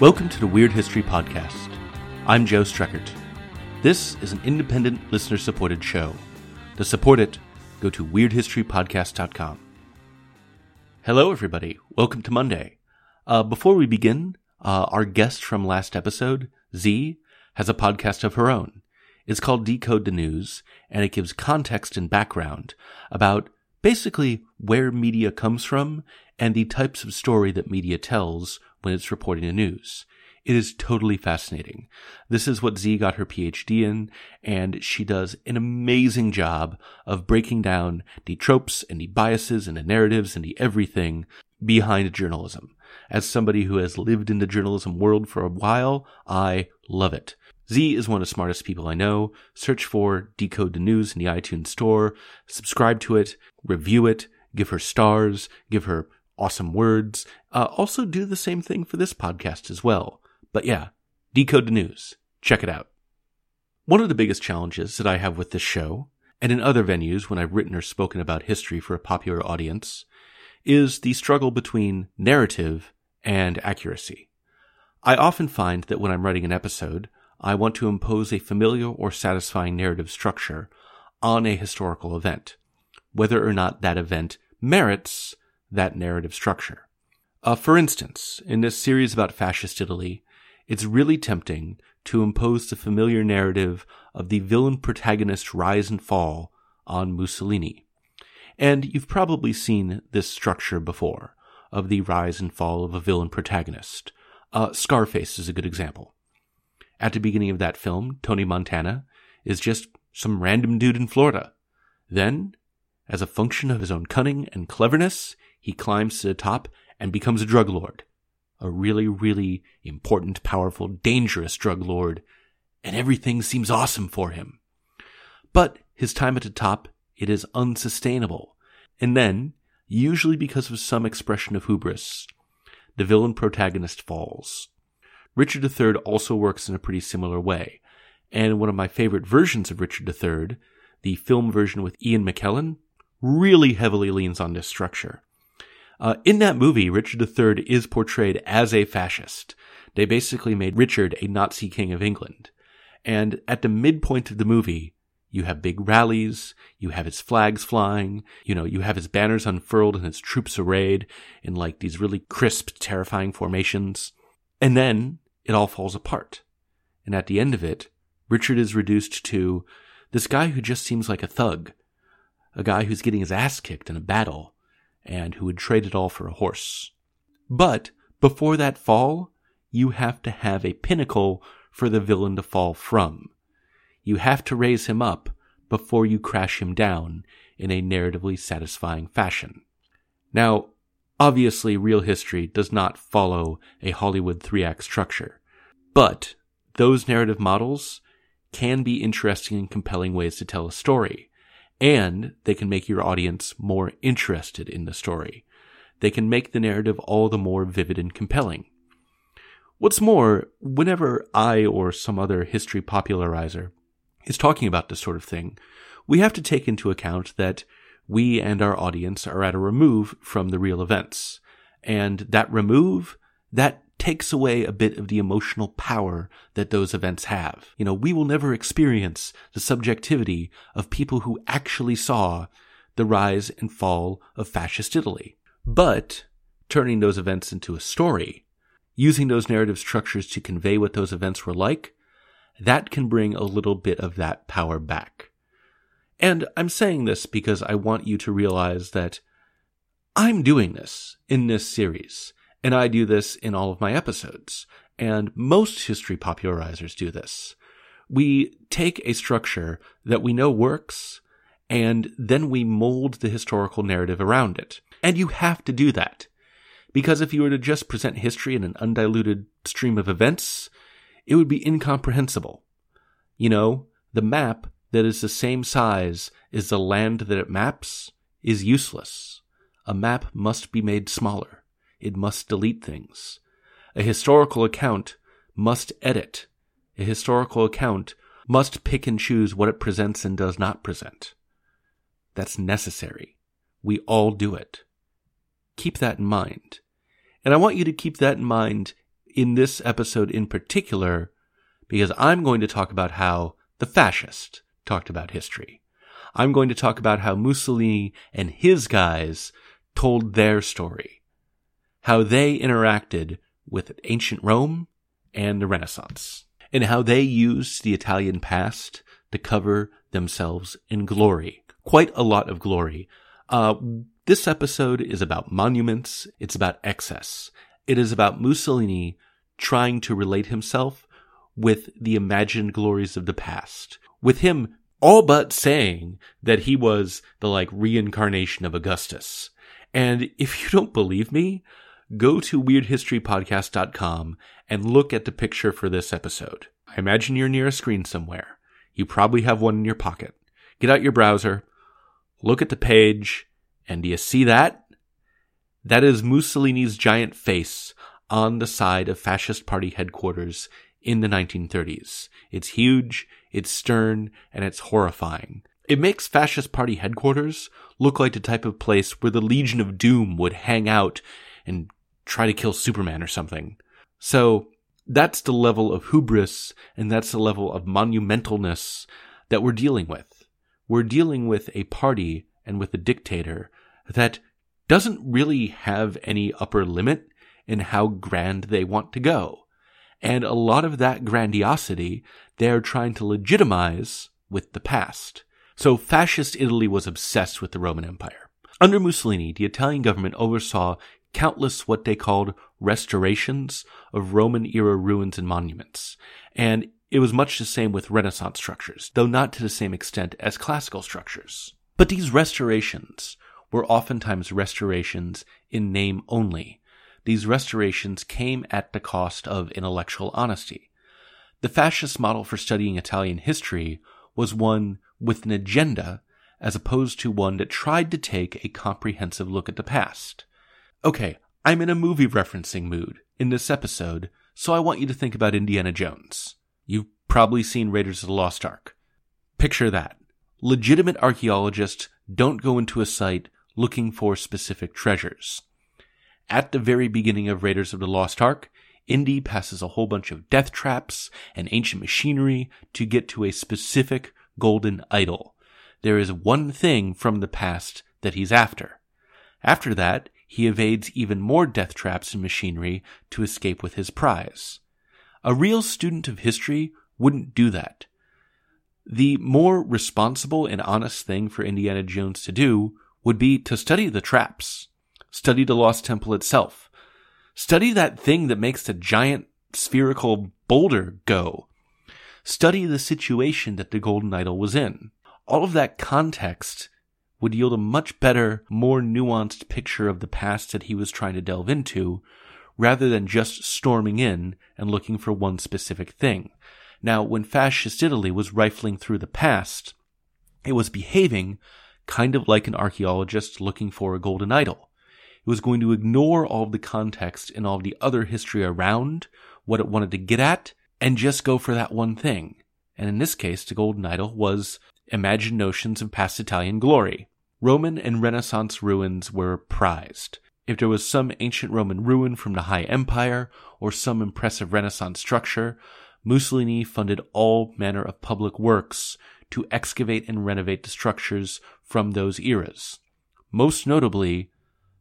Welcome to the Weird History Podcast. I'm Joe Streckert. This is an independent, listener supported show. To support it, go to weirdhistorypodcast.com. Hello, everybody. Welcome to Monday. Uh, before we begin, uh, our guest from last episode, Z, has a podcast of her own. It's called Decode the News, and it gives context and background about basically where media comes from and the types of story that media tells when it's reporting the news. It is totally fascinating. This is what Z got her PhD in, and she does an amazing job of breaking down the tropes and the biases and the narratives and the everything behind journalism. As somebody who has lived in the journalism world for a while, I love it. Z is one of the smartest people I know. Search for Decode the News in the iTunes Store, subscribe to it, review it, give her stars, give her awesome words. Uh, also do the same thing for this podcast as well. But yeah, Decode the News. Check it out. One of the biggest challenges that I have with this show, and in other venues when I've written or spoken about history for a popular audience, is the struggle between narrative and accuracy. I often find that when I'm writing an episode, I want to impose a familiar or satisfying narrative structure on a historical event, whether or not that event merits that narrative structure. Uh, for instance, in this series about fascist Italy, it's really tempting to impose the familiar narrative of the villain protagonist's rise and fall on Mussolini. And you've probably seen this structure before of the rise and fall of a villain protagonist. Uh, Scarface is a good example. At the beginning of that film, Tony Montana is just some random dude in Florida. Then, as a function of his own cunning and cleverness, he climbs to the top and becomes a drug lord. A really, really important, powerful, dangerous drug lord, and everything seems awesome for him. But his time at the top, it is unsustainable. And then, usually because of some expression of hubris, the villain protagonist falls. Richard III also works in a pretty similar way. And one of my favorite versions of Richard III, the film version with Ian McKellen, really heavily leans on this structure. Uh, in that movie, Richard III is portrayed as a fascist. They basically made Richard a Nazi king of England. And at the midpoint of the movie, you have big rallies, you have his flags flying, you know, you have his banners unfurled and his troops arrayed in like these really crisp, terrifying formations. And then it all falls apart. And at the end of it, Richard is reduced to this guy who just seems like a thug, a guy who's getting his ass kicked in a battle, and who would trade it all for a horse. But before that fall, you have to have a pinnacle for the villain to fall from. You have to raise him up before you crash him down in a narratively satisfying fashion. Now, obviously, real history does not follow a Hollywood three act structure, but those narrative models can be interesting and compelling ways to tell a story and they can make your audience more interested in the story. They can make the narrative all the more vivid and compelling. What's more, whenever I or some other history popularizer is talking about this sort of thing, we have to take into account that we and our audience are at a remove from the real events. And that remove, that takes away a bit of the emotional power that those events have. You know, we will never experience the subjectivity of people who actually saw the rise and fall of fascist Italy. But turning those events into a story, using those narrative structures to convey what those events were like, that can bring a little bit of that power back. And I'm saying this because I want you to realize that I'm doing this in this series. And I do this in all of my episodes. And most history popularizers do this. We take a structure that we know works, and then we mold the historical narrative around it. And you have to do that. Because if you were to just present history in an undiluted stream of events, it would be incomprehensible. You know, the map that is the same size as the land that it maps is useless. A map must be made smaller it must delete things. A historical account must edit. A historical account must pick and choose what it presents and does not present. That's necessary. We all do it. Keep that in mind. And I want you to keep that in mind in this episode in particular because I'm going to talk about how the fascist talked about history. I'm going to talk about how Mussolini and his guys told their story, how they interacted with ancient Rome and the Renaissance, and how they used the Italian past to cover themselves in glory. Quite a lot of glory. Uh, this episode is about monuments. It's about excess. It is about Mussolini trying to relate himself with the imagined glories of the past. With him all but saying that he was the like reincarnation of Augustus. And if you don't believe me, go to weirdhistorypodcast.com and look at the picture for this episode. I imagine you're near a screen somewhere. You probably have one in your pocket. Get out your browser, look at the page, and do you see that? That is Mussolini's giant face on the side of Fascist Party headquarters in the 1930s. It's huge, it's stern, and it's horrifying. It makes Fascist Party headquarters look like the type of place where the Legion of Doom would hang out and try to kill Superman or something. So, that's the level of hubris and that's the level of monumentalness that we're dealing with. We're dealing with a party and with a dictator that doesn't really have any upper limit in how grand they want to go. And a lot of that grandiosity they're trying to legitimize with the past. So fascist Italy was obsessed with the Roman Empire. Under Mussolini, the Italian government oversaw countless what they called restorations of Roman era ruins and monuments. And it was much the same with Renaissance structures, though not to the same extent as classical structures. But these restorations were oftentimes restorations in name only, these restorations came at the cost of intellectual honesty. The fascist model for studying Italian history was one with an agenda as opposed to one that tried to take a comprehensive look at the past. Okay, I'm in a movie referencing mood in this episode, so I want you to think about Indiana Jones. You've probably seen Raiders of the Lost Ark. Picture that. Legitimate archaeologists don't go into a site looking for specific treasures. At the very beginning of Raiders of the Lost Ark, Indy passes a whole bunch of death traps and ancient machinery to get to a specific golden idol. There is one thing from the past that he's after. After that, he evades even more death traps and machinery to escape with his prize. A real student of history wouldn't do that. The more responsible and honest thing for Indiana Jones to do would be to study the traps. Study the Lost Temple itself. Study that thing that makes the giant spherical boulder go. Study the situation that the golden idol was in. All of that context would yield a much better, more nuanced picture of the past that he was trying to delve into, rather than just storming in and looking for one specific thing. Now, when fascist Italy was rifling through the past, it was behaving kind of like an archaeologist looking for a golden idol. It was going to ignore all of the context and all of the other history around what it wanted to get at and just go for that one thing. And in this case, the Golden Idol was imagined notions of past Italian glory. Roman and Renaissance ruins were prized. If there was some ancient Roman ruin from the High Empire or some impressive Renaissance structure, Mussolini funded all manner of public works to excavate and renovate the structures from those eras. Most notably,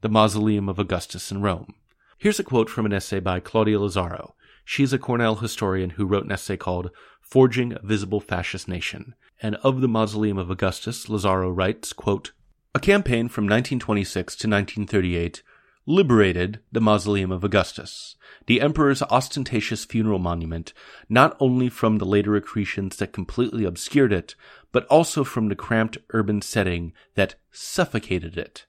the Mausoleum of Augustus in Rome. Here's a quote from an essay by Claudia Lazzaro. She's a Cornell historian who wrote an essay called Forging a Visible Fascist Nation. And of the Mausoleum of Augustus, Lazzaro writes, quote, A campaign from 1926 to 1938 liberated the Mausoleum of Augustus, the emperor's ostentatious funeral monument, not only from the later accretions that completely obscured it, but also from the cramped urban setting that suffocated it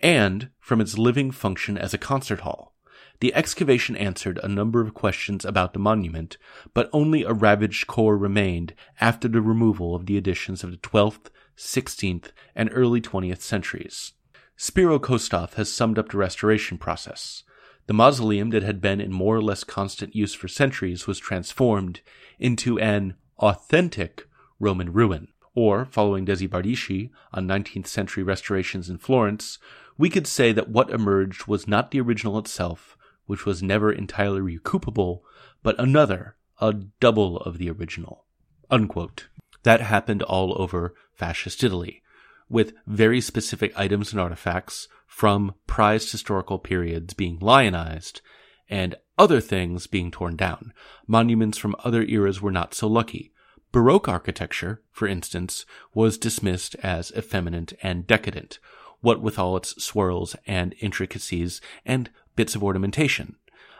and from its living function as a concert hall. The excavation answered a number of questions about the monument, but only a ravaged core remained after the removal of the additions of the 12th, 16th, and early 20th centuries. Spiro Kostof has summed up the restoration process. The mausoleum that had been in more or less constant use for centuries was transformed into an authentic Roman ruin. Or, following Dezzi Bardeschi on 19th century restorations in Florence, we could say that what emerged was not the original itself, which was never entirely recoupable, but another, a double of the original. Unquote. That happened all over fascist Italy, with very specific items and artifacts from prized historical periods being lionized and other things being torn down. Monuments from other eras were not so lucky. Baroque architecture, for instance, was dismissed as effeminate and decadent, what with all its swirls and intricacies and bits of ornamentation.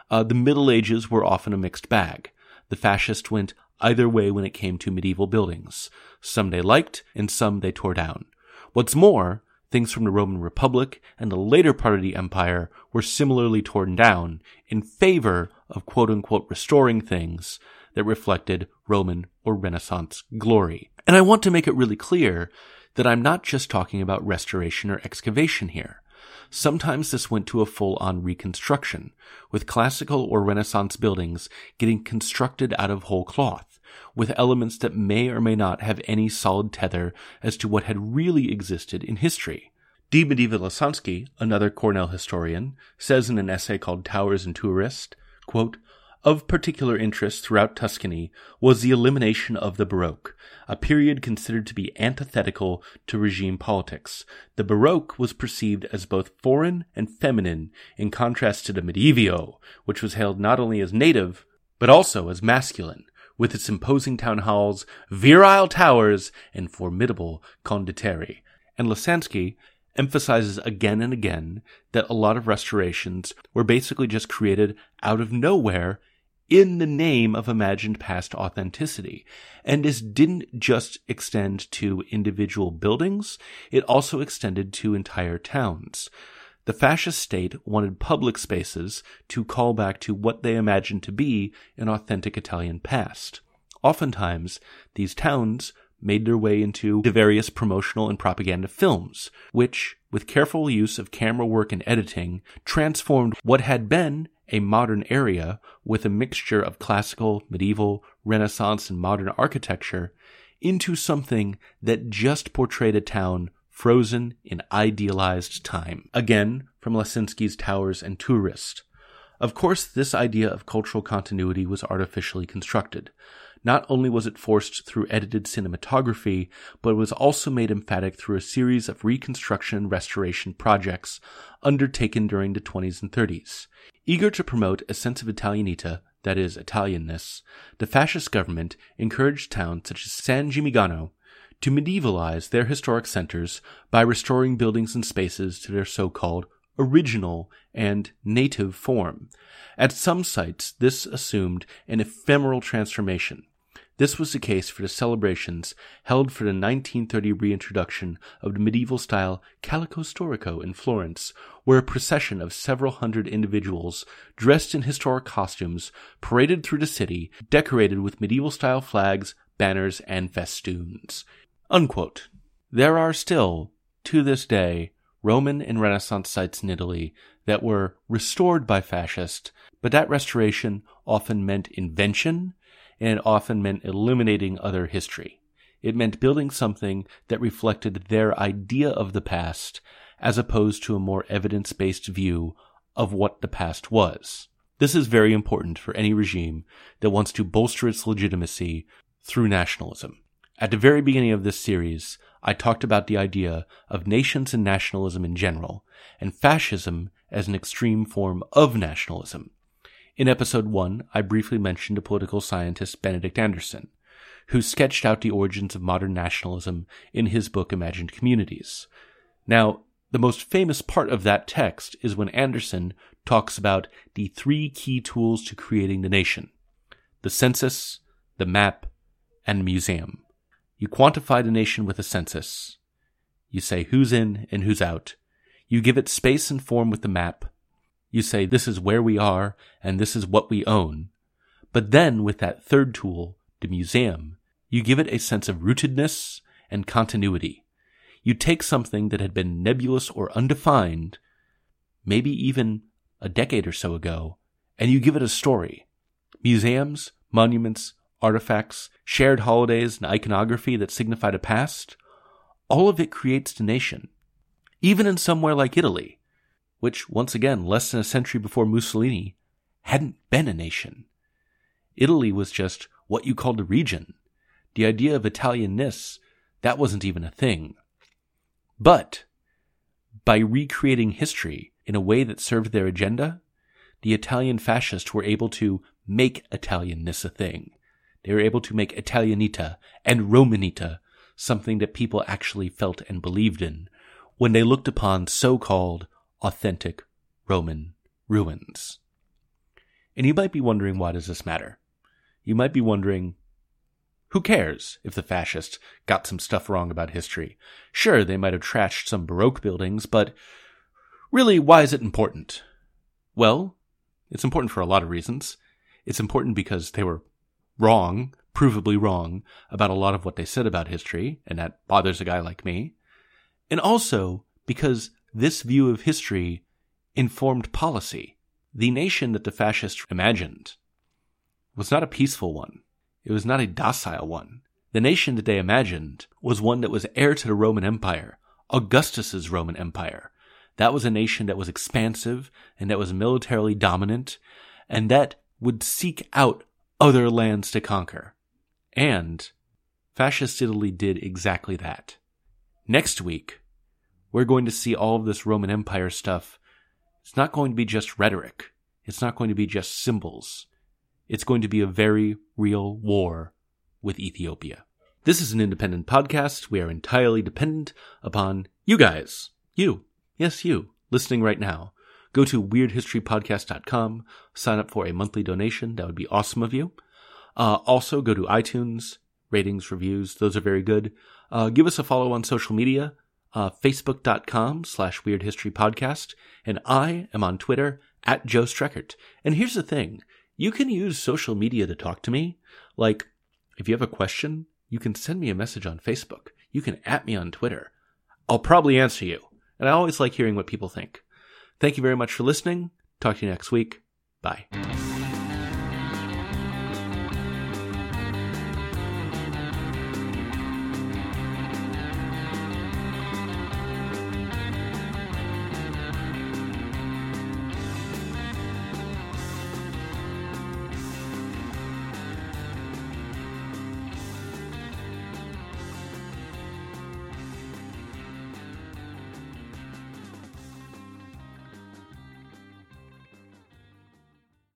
Uh, the Middle Ages were often a mixed bag. The fascists went either way when it came to medieval buildings. Some they liked, and some they tore down. What's more, things from the Roman Republic and the later part of the empire were similarly torn down in favor of quote unquote restoring things that reflected Roman or Renaissance glory. And I want to make it really clear that I'm not just talking about restoration or excavation here. Sometimes this went to a full on reconstruction, with classical or Renaissance buildings getting constructed out of whole cloth, with elements that may or may not have any solid tether as to what had really existed in history. D. Medina Lasansky, another Cornell historian, says in an essay called Towers and Tourist, quote, of particular interest throughout Tuscany was the elimination of the Baroque, a period considered to be antithetical to regime politics. The Baroque was perceived as both foreign and feminine in contrast to the Medioevo, which was hailed not only as native, but also as masculine, with its imposing town halls, virile towers, and formidable condottieri. And Lasansky emphasizes again and again that a lot of restorations were basically just created out of nowhere in the name of imagined past authenticity. And this didn't just extend to individual buildings, it also extended to entire towns. The fascist state wanted public spaces to call back to what they imagined to be an authentic Italian past. Oftentimes, these towns made their way into the various promotional and propaganda films, which, with careful use of camera work and editing, transformed what had been a modern area with a mixture of classical, medieval, Renaissance, and modern architecture into something that just portrayed a town frozen in idealized time. Again, from Lasansky's Towers and Tourist. Of course, this idea of cultural continuity was artificially constructed. Not only was it forced through edited cinematography, but it was also made emphatic through a series of reconstruction restoration projects undertaken during the 20s and 30s. Eager to promote a sense of Italianita, that is, Italianness, the fascist government encouraged towns such as San Gimignano to medievalize their historic centers by restoring buildings and spaces to their so-called original and native form. At some sites, this assumed an ephemeral transformation, this was the case for the celebrations held for the 1930 reintroduction of the medieval style Calcio Storico in Florence, where a procession of several hundred individuals dressed in historic costumes paraded through the city, decorated with medieval style flags, banners, and festoons. Unquote. There are still, to this day, Roman and Renaissance sites in Italy that were restored by fascists, but that restoration often meant invention and it often meant eliminating other history. It meant building something that reflected their idea of the past as opposed to a more evidence based view of what the past was. This is very important for any regime that wants to bolster its legitimacy through nationalism. At the very beginning of this series, I talked about the idea of nations and nationalism in general, and fascism as an extreme form of nationalism. In episode 1, I briefly mentioned political scientist Benedict Anderson, who sketched out the origins of modern nationalism in his book Imagined Communities. Now, the most famous part of that text is when Anderson talks about the three key tools to creating the nation the census, the map, and museum. You quantify the nation with a census. You say who's in and who's out. You give it space and form with the map, you say, this is where we are and this is what we own. But then with that third tool, the museum, you give it a sense of rootedness and continuity. You take something that had been nebulous or undefined, maybe even a decade or so ago, and you give it a story. Museums, monuments, artifacts, shared holidays, and iconography that signified a past, all of it creates the nation. Even in somewhere like Italy, which, once again, less than a century before Mussolini, hadn't been a nation. Italy was just what you called a region. The idea of Italianness, that wasn't even a thing. But by recreating history in a way that served their agenda, the Italian fascists were able to make Italianness a thing. They were able to make Italianita and Romanita something that people actually felt and believed in when they looked upon so-called authentic Roman ruins. And you might be wondering, why does this matter? You might be wondering, who cares if the fascists got some stuff wrong about history? Sure, they might have trashed some Baroque buildings, but really, why is it important? Well, it's important for a lot of reasons. It's important because they were wrong, provably wrong, about a lot of what they said about history, and that bothers a guy like me. And also because this view of history informed policy. The nation that the fascists imagined was not a peaceful one. It was not a docile one. The nation that they imagined was one that was heir to the Roman Empire, Augustus's Roman Empire. That was a nation that was expansive and that was militarily dominant and that would seek out other lands to conquer. And fascist Italy did exactly that. Next week, we're going to see all of this Roman Empire stuff. It's not going to be just rhetoric. It's not going to be just symbols. It's going to be a very real war with Ethiopia. This is an independent podcast. We are entirely dependent upon you guys. You. Yes, you. Listening right now. Go to weirdhistorypodcast.com, sign up for a monthly donation. That would be awesome of you. Uh, also, go to iTunes, ratings, reviews. Those are very good. Uh, give us a follow on social media, uh, facebook.com slash weirdhistorypodcast. And I am on Twitter at Joe Streckert. And here's the thing. You can use social media to talk to me. Like, if you have a question, you can send me a message on Facebook. You can at me on Twitter. I'll probably answer you. And I always like hearing what people think. Thank you very much for listening. Talk to you next week. Bye.